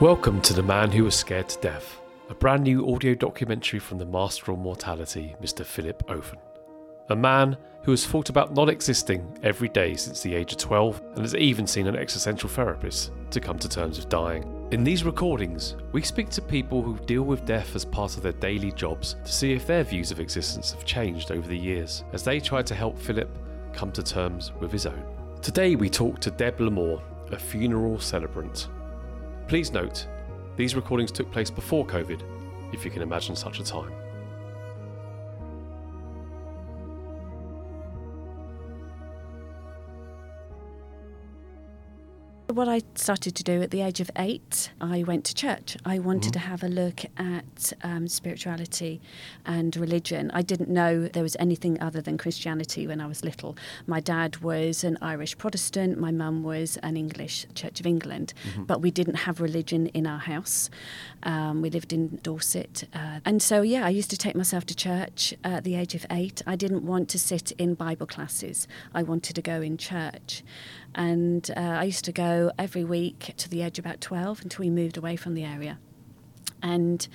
Welcome to The Man Who Was Scared to Death, a brand new audio documentary from the master of mortality, Mr. Philip Owen. A man who has thought about not existing every day since the age of 12 and has even seen an existential therapist to come to terms with dying. In these recordings, we speak to people who deal with death as part of their daily jobs to see if their views of existence have changed over the years as they try to help Philip come to terms with his own. Today we talk to Deb Larmour, a funeral celebrant Please note, these recordings took place before COVID, if you can imagine such a time. What I started to do at the age of eight, I went to church. I wanted Mhm. to have a look at um, spirituality and religion. I didn't know there was anything other than Christianity when I was little. My dad was an Irish Protestant, my mum was an English Church of England, but we didn't have religion in our house. Um, we lived in Dorset. Uh, and so, yeah, I used to take myself to church at the age of eight. I didn't want to sit in Bible classes, I wanted to go in church. And uh, I used to go every week to the edge about 12 until we moved away from the area. And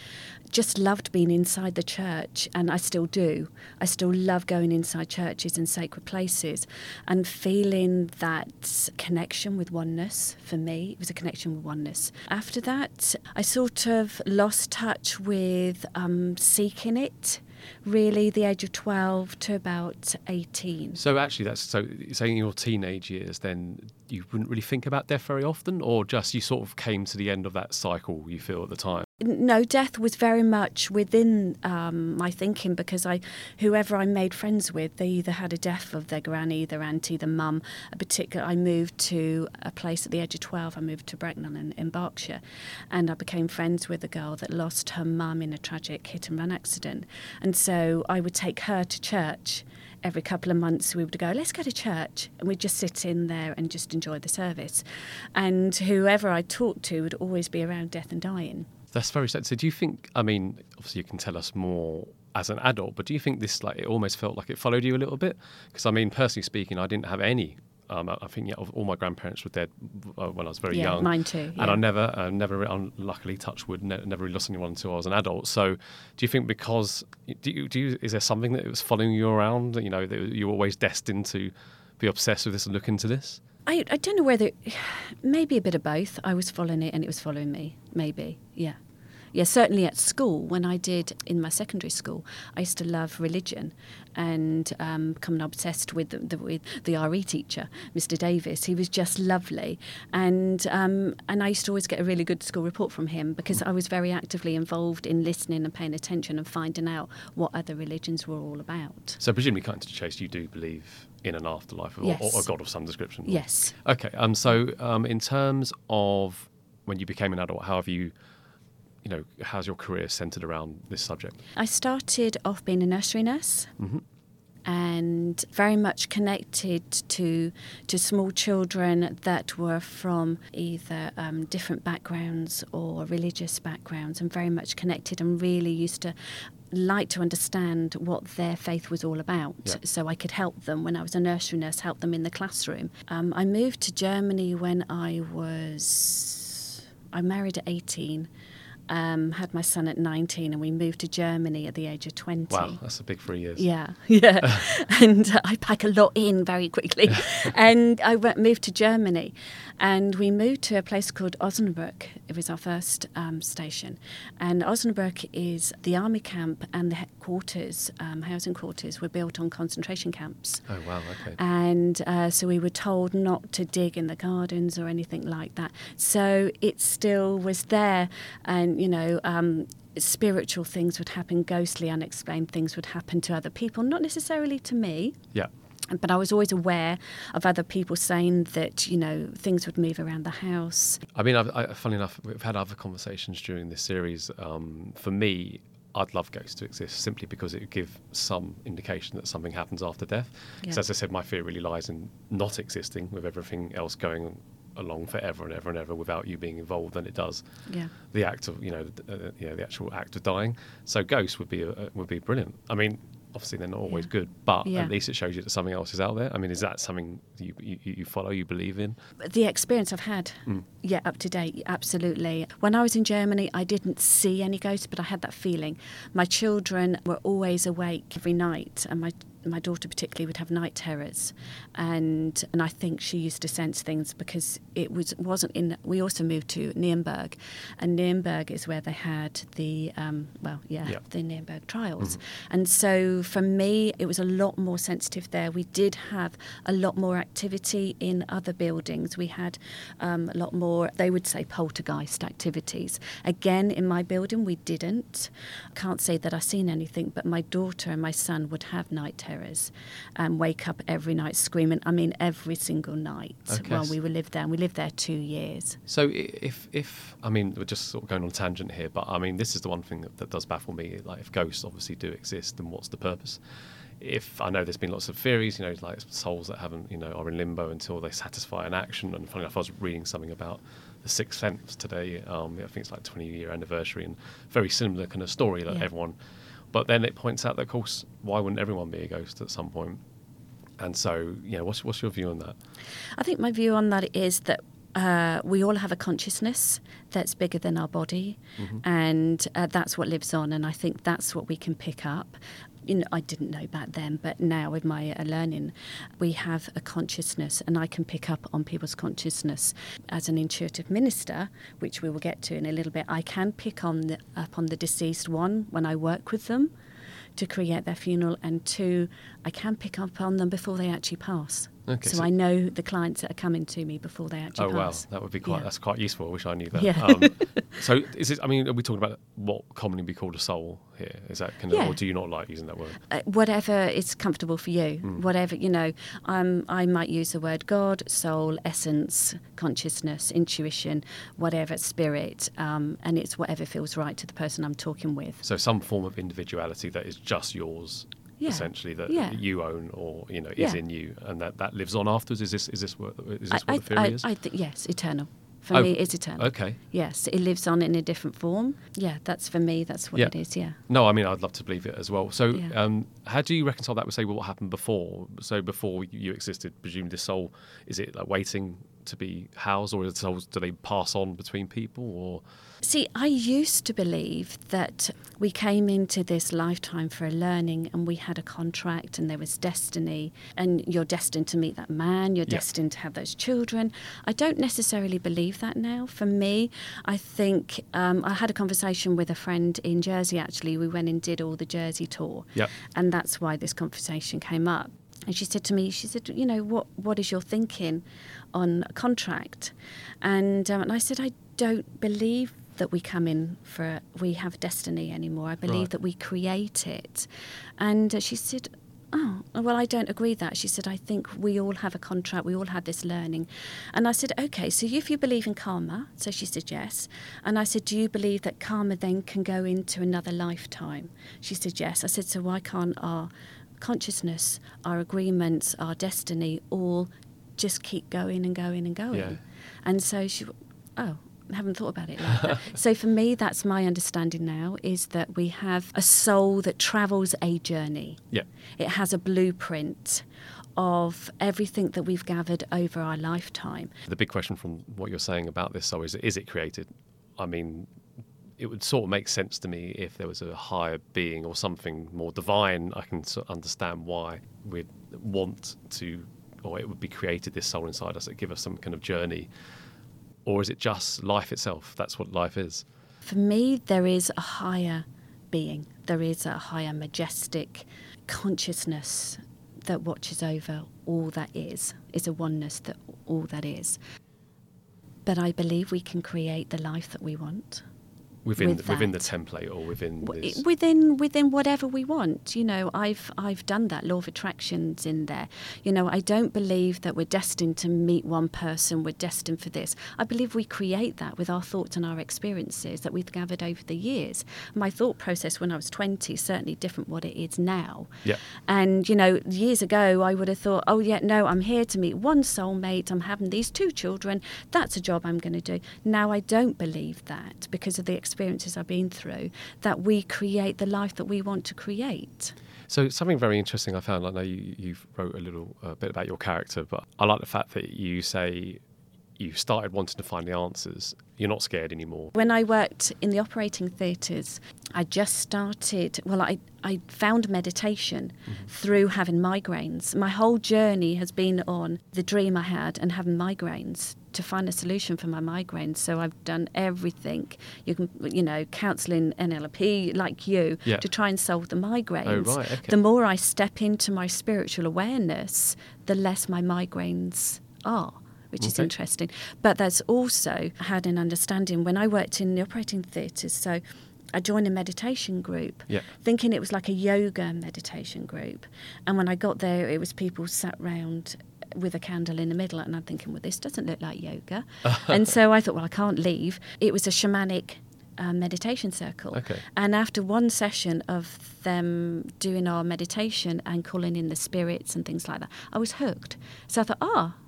just loved being inside the church, and I still do. I still love going inside churches and sacred places and feeling that connection with oneness for me. It was a connection with oneness. After that, I sort of lost touch with um, seeking it, really, the age of 12 to about 18. So actually, that's so saying your teenage years, then you wouldn't really think about death very often, or just you sort of came to the end of that cycle. You feel at the time. no, death was very much within um, my thinking because I, whoever I made friends with, they either had a death of their granny, their auntie, their mum. A particular, I moved to a place at the age of twelve. I moved to Bracknell in, in Berkshire, and I became friends with a girl that lost her mum in a tragic hit and run accident. And so I would take her to church every couple of months we would go, let's go to church. And we'd just sit in there and just enjoy the service. And whoever I talked to would always be around death and dying. That's very sad. So do you think? I mean, obviously you can tell us more as an adult, but do you think this like it almost felt like it followed you a little bit? Because I mean, personally speaking, I didn't have any. Um, I I think yeah, all my grandparents were dead uh, when I was very yeah, young. mine too. and I never, uh, never, unluckily, touch wood, ne- never really lost anyone until I was an adult. So, do you think because do you, do you, is there something that was following you around? You know, that you were always destined to be obsessed with this and look into this. I, I don't know whether, maybe a bit of both. I was following it and it was following me. Maybe, yeah. Yeah, certainly at school, when I did in my secondary school, I used to love religion and um, become obsessed with the, the, with the RE teacher, Mr. Davis. He was just lovely. And, um, and I used to always get a really good school report from him because I was very actively involved in listening and paying attention and finding out what other religions were all about. So, presumably, cutting to the chase, you do believe in an afterlife or, Yes. or a god of some description. Yes. Okay. Um. So, um, in terms of when you became an adult, how have you, you know, how's your career centered around this subject? I started off being a nursery nurse. Mhm. And very much connected to to small children that were from either um, different backgrounds or religious backgrounds, and very much connected, and really used to like to understand what their faith was all about, Yeah. so I could help them when I was a nursery nurse, help them in the classroom. Um, I moved to Germany when I was I married at eighteen. Um, had my son at 19 and we moved to Germany at the age of 20. Wow, that's a big three years. Yeah, yeah. and uh, I pack a lot in very quickly. and I went, moved to Germany. And we moved to a place called Osnabrück. It was our first um, station. And Osnabrück is the army camp and the headquarters, um, housing quarters, were built on concentration camps. Oh wow. Okay. And uh, so we were told not to dig in the gardens or anything like that. So it still was there. And, you know, um, spiritual things would happen, ghostly, unexplained things would happen to other people, not necessarily to me. Yeah. But I was always aware of other people saying that, you know, things would move around the house. I mean, I've, I, funny enough, we've had other conversations during this series. Um, for me, I'd love ghosts to exist simply because it would give some indication that something happens after death. Because Yeah. as I said, my fear really lies in not existing with everything else going along forever and ever and ever without you being involved than it does Yeah. the act of you know the, uh, you know the actual act of dying. So ghosts would be a, would be brilliant. I mean, obviously they're not always Yeah. good, but Yeah. at least it shows you that something else is out there. I mean, is that something you you, you follow, you believe in? the experience I've had, Mm. yeah, up to date, absolutely. When I was in Germany, I didn't see any ghosts, but I had that feeling. My children were always awake every night, and my my daughter particularly would have night terrors, and and I think she used to sense things because it was wasn't in. We also moved to Nuremberg, and Nuremberg is where they had the um, well, yeah, Yeah. the Nuremberg trials, and so for me, it was a lot more sensitive there. We did have a lot more activity in other buildings. We had um, a lot more, they would say, poltergeist activities. Again, in my building, we didn't. Can't say that I've seen anything, but my daughter and my son would have night terrors and wake up every night screaming. I mean, every single night Okay. while we were lived there. And we lived there two years. So if if I mean we're just sort of going on a tangent here, but I mean this is the one thing that, that does baffle me. Like if ghosts obviously do exist, then what's the purpose? If I know there's been lots of theories, you know, like souls that haven't, you know, are in limbo until they satisfy an action. And funny enough, I was reading something about the Sixth Sense today. Um, I think it's like 20 year anniversary, and very similar kind of story that Yeah. everyone. But then it points out that, of course, why wouldn't everyone be a ghost at some point? And so, you know, what's what's your view on that? I think my view on that is that uh, we all have a consciousness that's bigger than our body, and uh, that's what lives on. And I think that's what we can pick up. You know, I didn't know back then, but now with my uh, learning, we have a consciousness, and I can pick up on people's consciousness. As an intuitive minister, which we will get to in a little bit, I can pick on the, up on the deceased one when I work with them to create their funeral, and two, I can pick up on them before they actually pass. Okay, so, so- I know the clients that are coming to me before they actually pass. Oh wow, pass. that would be quite. Yeah. That's quite useful. I wish I knew that. Yeah. Um, so is it? I mean, are we talking about what commonly be called a soul here? Is that kind of, Yeah. or do you not like using that word? Uh, whatever is comfortable for you, Hmm. whatever you know. Um, I might use the word God, soul, essence, consciousness, intuition, whatever, spirit, um, and it's whatever feels right to the person I'm talking with. So some form of individuality that is just yours, Yeah. essentially that Yeah. you own or you know is Yeah. in you, and that, that lives on afterwards. Is this is this what is this I, what the theory I, is? I, think yes, eternal. For Oh, me, it's eternal. okay. Yes, it lives on in a different form. Yeah, that's for me. That's what it is. Yeah. No, I mean I'd love to believe it as well. So, um, how do you reconcile that with say well, what happened before? So before you existed, presume this soul is it like waiting to be housed, or do they pass on between people, or See, I used to believe that we came into this lifetime for a learning and we had a contract and there was destiny and you're destined to meet that man, you're Yeah. destined to have those children. I don't necessarily believe that now. For me, I think um, I had a conversation with a friend in Jersey actually. We went and did all the Jersey tour. Yep. And that's why this conversation came up. And she said to me, she said, you know, what, what is your thinking on a contract? And, um, and I said, I don't believe that we come in for, we have destiny anymore. I believe Right. that we create it. And uh, she said, Oh, well, I don't agree with that. She said, I think we all have a contract, we all had this learning. And I said, okay, so if you believe in karma, so she said yes. And I said, do you believe that karma then can go into another lifetime? She said yes. I said, so why can't our consciousness, our agreements, our destiny all just keep going and going and going? Yeah. And so she, oh, I haven't thought about it like that. so for me, that's my understanding now is that we have a soul that travels a journey. yeah, It has a blueprint of everything that we've gathered over our lifetime. the big question from what you're saying about this soul is is it created? I mean, it would sort of make sense to me if there was a higher being or something more divine. I can sort of understand why we'd want to, or it would be created this soul inside us that give us some kind of journey. Or is it just life itself? That's what life is. For me, there is a higher being, there is a higher majestic consciousness that watches over all that is, is a oneness that all that is. But I believe we can create the life that we want. Within With within the template or within this. within within whatever we want you know i've i've done that law of attractions in there. You know i don't believe that we're destined to meet one person we're destined for this. I believe we create that with our thoughts and our experiences that we've gathered over the years. My thought process when i was 20 is certainly different what it is now. Yeah. and you know years ago i would have thought oh yeah no i'm here to meet one soulmate. I'm having these two children. That's a job i'm going to do. Now i don't believe that because of the experiences i've been through that we create the life that we want to create So something very interesting I found. I know you, you've wrote a little uh, bit about your character, but I like the fact that you say you started wanting to find the answers. You're not scared anymore. When I worked in the operating theatres, I just started, well, I, I found meditation mm-hmm. through having migraines. My whole journey has been on the dream I had and having migraines to find a solution for my migraines. So I've done everything. You can, you know, counselling NLP like you yeah. to try and solve the migraines. Oh, right, okay. The more I step into my spiritual awareness, the less my migraines are which okay. is interesting. But that's also had an understanding when I worked in the operating theatres. So I joined a meditation group, yeah. thinking it was like a yoga meditation group. And when I got there, it was people sat round with a candle in the middle, and I'm thinking, well, this doesn't look like yoga. and so I thought, well, I can't leave. It was a shamanic uh, meditation circle. Okay. And after one session of them doing our meditation and calling in the spirits and things like that, I was hooked. So I thought, ah, oh,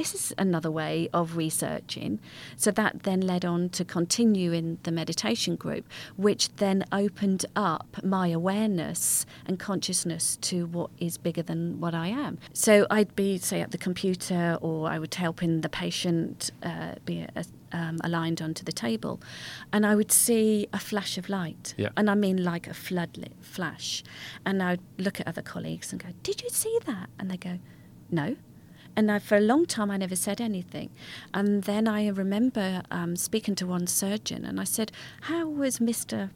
this is another way of researching. So that then led on to continue in the meditation group, which then opened up my awareness and consciousness to what is bigger than what I am. So I'd be, say, at the computer, or I would help in the patient uh, be a, um, aligned onto the table, and I would see a flash of light, yeah. and I mean like a floodlit flash, and I'd look at other colleagues and go, "Did you see that?" And they go, "No." And I, for a long time, I never said anything. And then I remember um, speaking to one surgeon, and I said, "How was Mr."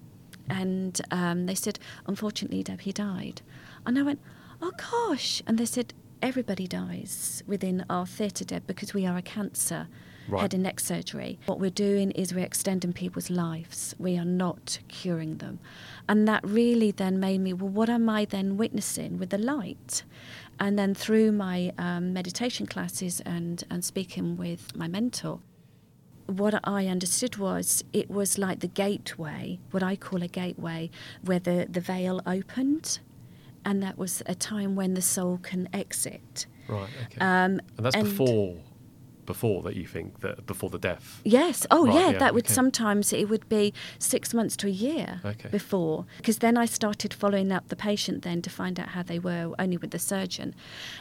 And um, they said, "Unfortunately, Deb, he died." And I went, "Oh gosh!" And they said, "Everybody dies within our theatre, Deb, because we are a cancer." Right. head and neck surgery. What we're doing is we're extending people's lives. We are not curing them. And that really then made me, well, what am I then witnessing with the light? And then through my um, meditation classes and, and speaking with my mentor, what I understood was it was like the gateway, what I call a gateway, where the, the veil opened. And that was a time when the soul can exit. Right, okay. Um, and that's and before before that you think that before the death yes oh right, yeah, yeah, that would okay. sometimes it would be six months to a year okay. before because then i started following up the patient then to find out how they were only with the surgeon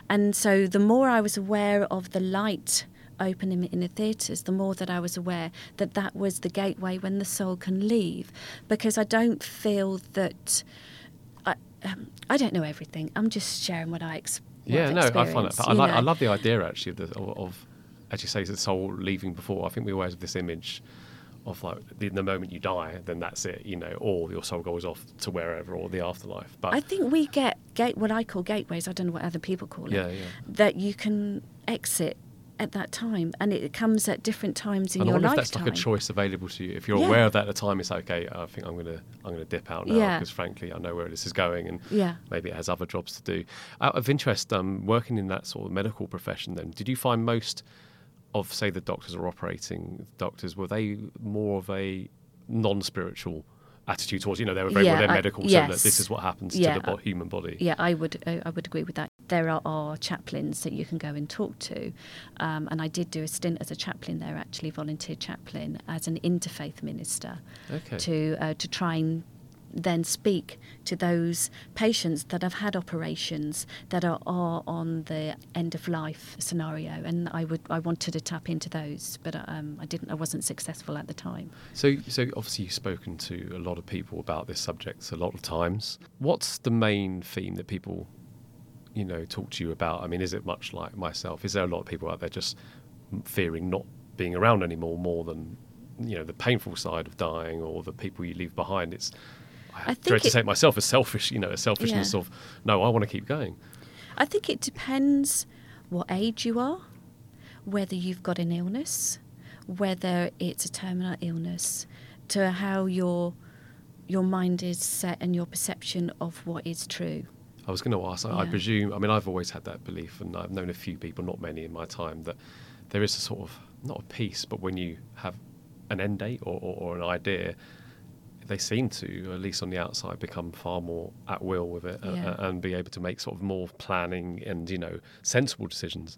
and so the more i was aware of the light opening in the theatres, the more that I was aware that that was the gateway when the soul can leave. Because I don't feel that I, um, I don't know everything. I'm just sharing what I experience. yeah, no, I find that. I, like, I love the idea actually of, the, of, of as you say, the soul leaving before. I think we always have this image of like the, the, moment you die, then that's it, you know, or your soul goes off to wherever or the afterlife. But I think we get gate what I call gateways. I don't know what other people call it. Yeah, yeah. That you can exit at that time, and it comes at different times in and your. If that's like a choice available to you. If you're yeah. aware of that at the time, it's okay. I think I'm gonna I'm gonna dip out now because yeah. frankly I know where this is going, and yeah. maybe it has other jobs to do. Out of interest, um, working in that sort of medical profession, then did you find most of say the doctors or operating doctors were they more of a non-spiritual attitude towards you know they were very yeah, well they're medical yes. so that this is what happens yeah, to the bo- human body yeah i would i would agree with that there are, are chaplains that you can go and talk to um, and i did do a stint as a chaplain there actually volunteer chaplain as an interfaith minister okay. to uh, to try and then speak to those patients that have had operations that are, are on the end of life scenario, and I would I wanted to tap into those, but um, I didn't. I wasn't successful at the time. So, so obviously you've spoken to a lot of people about this subject a lot of times. What's the main theme that people, you know, talk to you about? I mean, is it much like myself? Is there a lot of people out there just fearing not being around anymore more than you know the painful side of dying or the people you leave behind? It's I think to take myself as selfish, you know, a selfishness yeah. of no, I want to keep going. I think it depends what age you are, whether you've got an illness, whether it's a terminal illness, to how your your mind is set and your perception of what is true. I was going to ask. Yeah. I presume. I mean, I've always had that belief, and I've known a few people, not many, in my time, that there is a sort of not a peace, but when you have an end date or, or, or an idea, they seem to, at least on the outside, become far more at will with it uh, yeah. and, and be able to make sort of more planning and you know sensible decisions.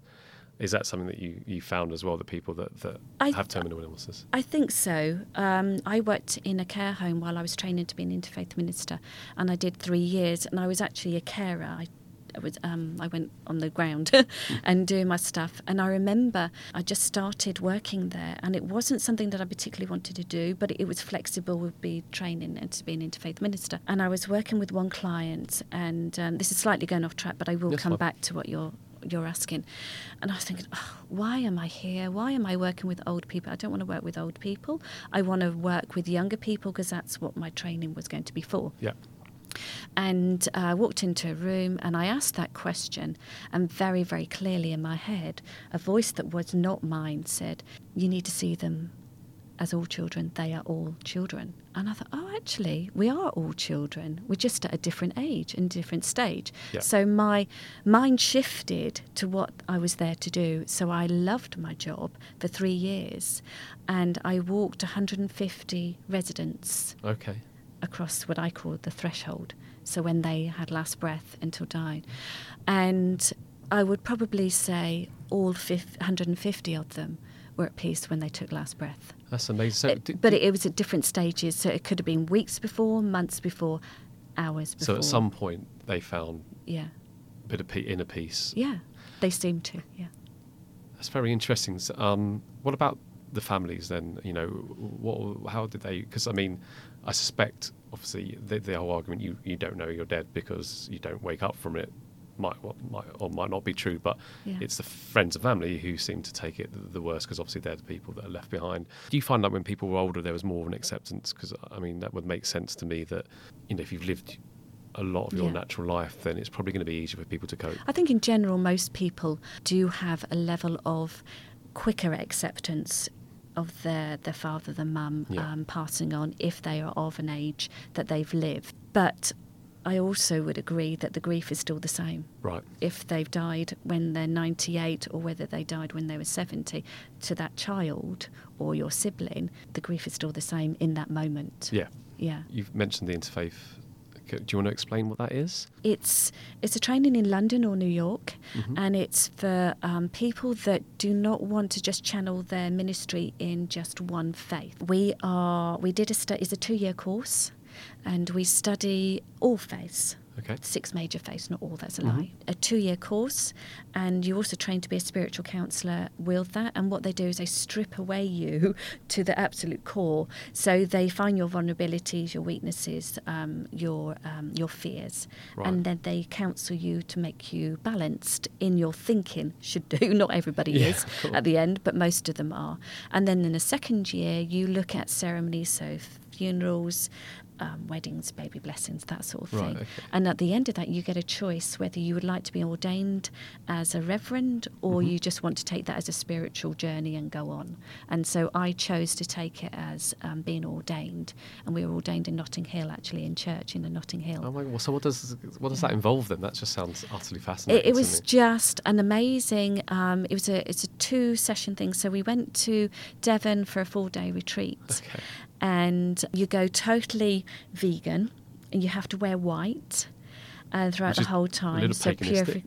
Is that something that you, you found as well, that people that, that I- have terminal illnesses? I think so. Um, I worked in a care home while I was training to be an interfaith minister, and I did three years. And I was actually a carer. I, I was um, I went on the ground and doing my stuff. And I remember I just started working there, and it wasn't something that I particularly wanted to do, but it was flexible with be training and to be an interfaith minister. And I was working with one client, and um, this is slightly going off track, but I will That's come back to what you're you're asking. And I was thinking, oh, why am I here? Why am I working with old people? I don't want to work with old people. I want to work with younger people because that's what my training was going to be for. Yeah. And uh, I walked into a room and I asked that question, and very, very clearly in my head, a voice that was not mine said, You need to see them as all children. They are all children. And I thought, Oh, actually, we are all children. We're just at a different age and different stage. Yeah. So my mind shifted to what I was there to do. So I loved my job for three years, and I walked 150 residents Okay. Across what I call the threshold. So when they had last breath until died. And I would probably say all fif- 150 of them were at peace when they took last breath. That's amazing. So, It- did- but it, it was at different stages. So it could have been weeks before, months before, hours before. so at some point they found Yeah. a bit of pe- inner peace. Yeah. They seemed to. Yeah. That's very interesting. So, um, what about the families then? You know, what, how did they? Because I mean, I suspect obviously the, the whole argument you, you don't know you're dead because you don't wake up from it might well, might or might not be true. But Yeah. it's the friends and family who seem to take it the, the worst because obviously they're the people that are left behind. Do you find that when people were older there was more of an acceptance? Because I mean that would make sense to me that you know if you've lived a lot of your Yeah. natural life, then it's probably going to be easier for people to cope. I think in general, most people do have a level of quicker acceptance of their, their father, their mum Yeah. um, passing on if they are of an age that they've lived. But I also would agree that the grief is still the same. Right. If they've died when they're 98 or whether they died when they were 70, to that child or your sibling, the grief is still the same in that moment. Yeah. Yeah. You've mentioned the interfaith. Do you want to explain what that is? It's it's a training in London or New York, Mhm. and it's for um, people that do not want to just channel their ministry in just one faith. We are we did a stu- it's a two year course, and we study all faiths. Okay. Six major faiths, not all, that's a Mhm. lie. A two year course, and you also train to be a spiritual counsellor with that. And what they do is they strip away you to the absolute core. So they find your vulnerabilities, your weaknesses, um, your, um, your fears, Right. and then they counsel you to make you balanced in your thinking, should do. Not everybody Yeah, is cool. at the end, but most of them are. And then in the second year, you look at ceremonies, so funerals, um, weddings, baby blessings, that sort of Right, thing. okay. And at the end of that, you get a choice whether you would like to be ordained as a reverend or Mhm. you just want to take that as a spiritual journey and go on. And so I chose to take it as um, being ordained. And we were ordained in Notting Hill, actually, in church in the Notting Hill. Oh my god! So what does what does that involve then? That just sounds utterly fascinating. It, it was just an amazing. Um, it was a it's a two session thing. So we went to Devon for a four day retreat, Okay. And you go totally vegan, and you have to wear white. Uh, throughout Which the whole time, so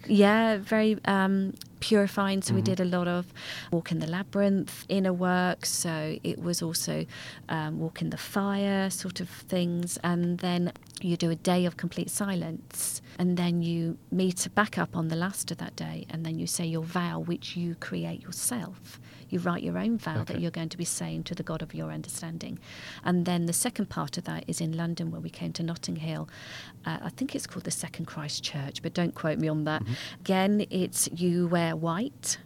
yeah, very um, purifying. So we Mhm. did a lot of walk in the labyrinth, inner work. So it was also um, walk in the fire sort of things, and then you do a day of complete silence, and then you meet back up on the last of that day, and then you say your vow, which you create yourself. You write your own vow that you're going to be saying to the God of your understanding. And then the second part of that is in London, where we came to Notting Hill. Uh, I think it's called the Second Christ Church, but don't quote me on that. Again, it's you wear white.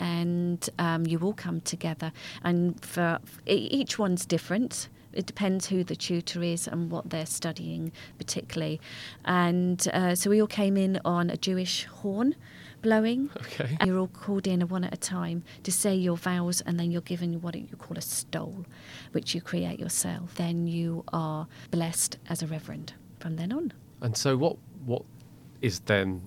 And um, you all come together, and for each one's different. It depends who the tutor is and what they're studying, particularly. And uh, so we all came in on a Jewish horn blowing, Okay. and you're all called in one at a time to say your vows, and then you're given what you call a stole, which you create yourself. Then you are blessed as a reverend from then on. And so what what is then?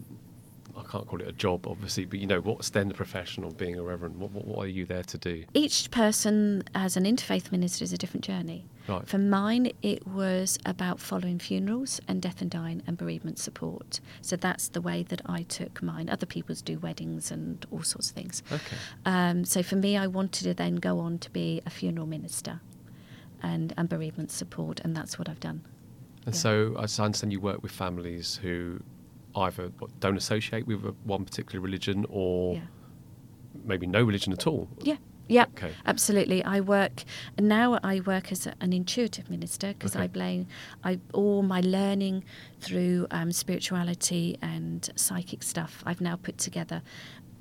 I can't call it a job, obviously, but you know what's then the profession of being a reverend? What, what, what are you there to do? Each person as an interfaith minister is a different journey. Right. For mine, it was about following funerals and death and dying and bereavement support. So that's the way that I took mine. Other people's do weddings and all sorts of things. Okay. Um, so for me, I wanted to then go on to be a funeral minister and, and bereavement support, and that's what I've done. And Yeah. so I understand you work with families who either don't associate with one particular religion or Yeah. maybe no religion at all. Yeah. Yeah, Okay. absolutely. I work now. I work as a- an intuitive minister because Okay. I blame I all my learning through um, spirituality and psychic stuff. I've now put together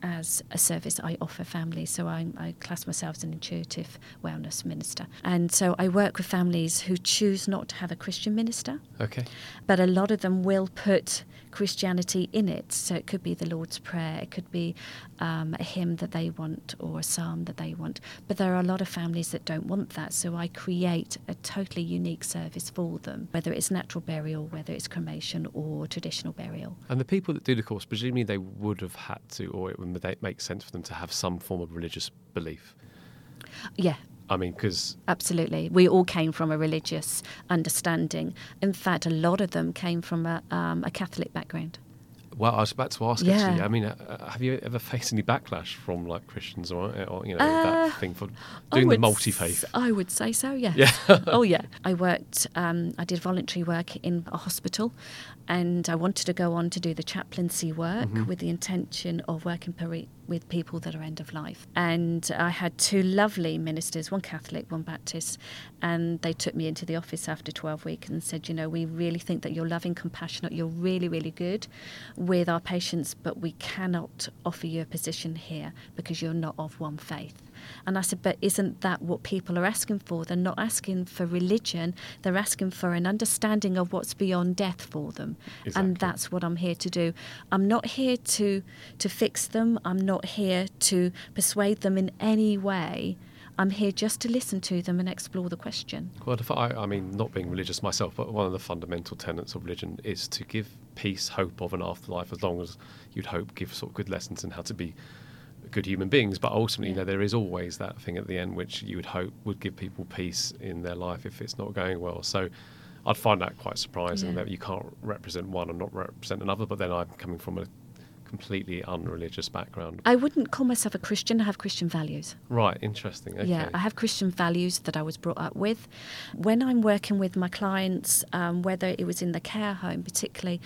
as a service I offer families. So I, I class myself as an intuitive wellness minister, and so I work with families who choose not to have a Christian minister Okay. but a lot of them will put Christianity in it. So it could be the Lord's Prayer, it could be um, a hymn that they want or a psalm that they want. But there are a lot of families that don't want that. So I create a totally unique service for them, whether it's natural burial, whether it's cremation or traditional burial. And the people that do the course, presumably they would have had to, or it would make sense for them to have some form of religious belief. Yeah, I mean, because Absolutely. We all came from a religious understanding. In fact, a lot of them came from a, um, a Catholic background. well, I was about to ask Yeah. actually. I mean, uh, have you ever faced any backlash from like Christians or, or you know Uh, that thing for doing the multi faith? I would say so, yes. Yeah. oh, yeah. I worked, um, I did voluntary work in a hospital and I wanted to go on to do the chaplaincy work Mm-hmm. with the intention of working peri- with people that are end of life. And I had two lovely ministers, one Catholic, one Baptist, and they took me into the office after 12 weeks and said, you know, we really think that you're loving, compassionate, you're really, really good with our patients, but we cannot offer you a position here because you're not of one faith. And I said, but isn't that what people are asking for? They're not asking for religion, they're asking for an understanding of what's beyond death for them. Exactly. And that's what I'm here to do. I'm not here to, to fix them, I'm not here to persuade them in any way. I'm here just to listen to them and explore the question. Well, I, I mean, not being religious myself, but one of the fundamental tenets of religion is to give peace, hope of an afterlife, as long as you'd hope give sort of good lessons in how to be good human beings. But ultimately, you know, there is always that thing at the end which you would hope would give people peace in their life if it's not going well. So I'd find that quite surprising Yeah. that you can't represent one and not represent another. But then I'm coming from a completely unreligious background. I wouldn't call myself a Christian, I have Christian values. Right, interesting. Okay. Yeah, I have Christian values that I was brought up with. When I'm working with my clients, um, whether it was in the care home particularly,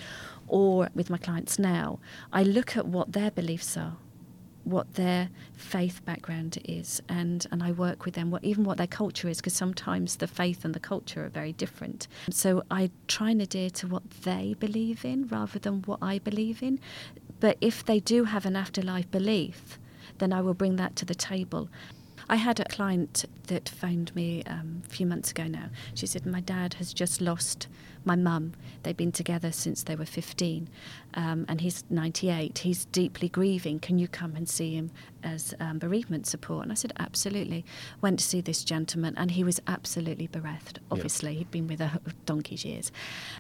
or with my clients now, I look at what their beliefs are, what their faith background is, and, and I work with them, what, even what their culture is, because sometimes the faith and the culture are very different. So I try and adhere to what they believe in rather than what I believe in. But if they do have an afterlife belief, then I will bring that to the table. I had a client that phoned me um, a few months ago now. She said, My dad has just lost my mum. They've been together since they were 15, um, and he's 98. He's deeply grieving. Can you come and see him as um, bereavement support? And I said, Absolutely. Went to see this gentleman, and he was absolutely bereft. Obviously, he'd been with a donkey's years.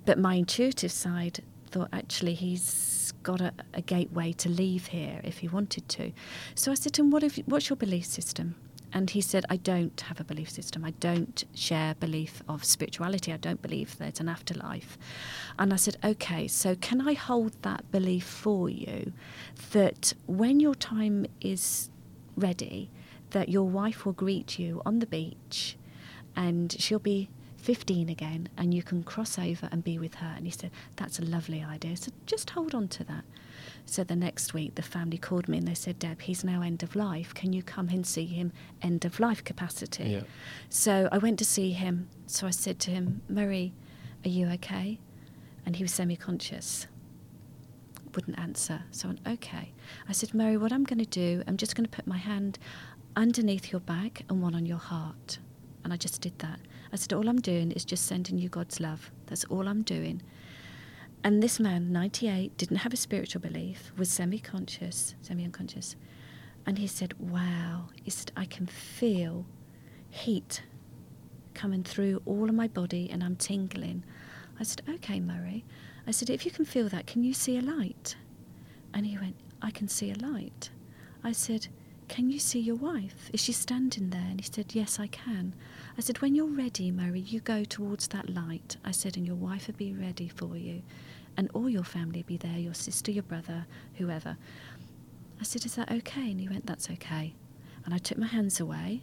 But my intuitive side thought actually he's got a, a gateway to leave here if he wanted to. So I said to him, what if, What's your belief system? And he said, I don't have a belief system. I don't share belief of spirituality. I don't believe there's an afterlife. And I said, okay, so can I hold that belief for you that when your time is ready, that your wife will greet you on the beach and she'll be 15 again and you can cross over and be with her. And he said, That's a lovely idea. So just hold on to that. So the next week, the family called me and they said, Deb, he's now end of life. Can you come and see him end of life capacity? Yeah. So I went to see him. So I said to him, Murray, are you okay? And he was semi conscious. Wouldn't answer. So I went, okay. I said, Murray, what I'm going to do, I'm just going to put my hand underneath your back and one on your heart. And I just did that. I said, all I'm doing is just sending you God's love. That's all I'm doing. And this man, 98, didn't have a spiritual belief, was semi conscious, semi unconscious. And he said, Wow, he said, I can feel heat coming through all of my body and I'm tingling. I said, Okay, Murray. I said, If you can feel that, can you see a light? And he went, I can see a light. I said, Can you see your wife? Is she standing there? And he said, Yes, I can. I said, When you're ready, Murray, you go towards that light. I said, And your wife will be ready for you. And all your family be there your sister, your brother, whoever. I said, Is that okay? And he went, That's okay. And I took my hands away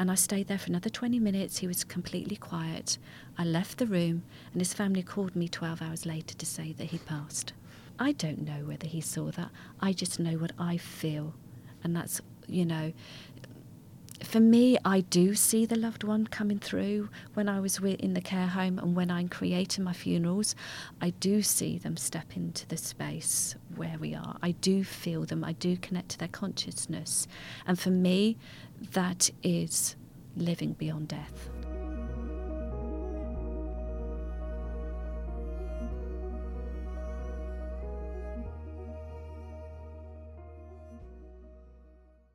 and I stayed there for another 20 minutes. He was completely quiet. I left the room, and his family called me 12 hours later to say that he'd passed. I don't know whether he saw that. I just know what I feel. And that's, you know, for me, I do see the loved one coming through when I was in the care home and when I'm creating my funerals. I do see them step into the space where we are. I do feel them. I do connect to their consciousness. And for me, that is living beyond death.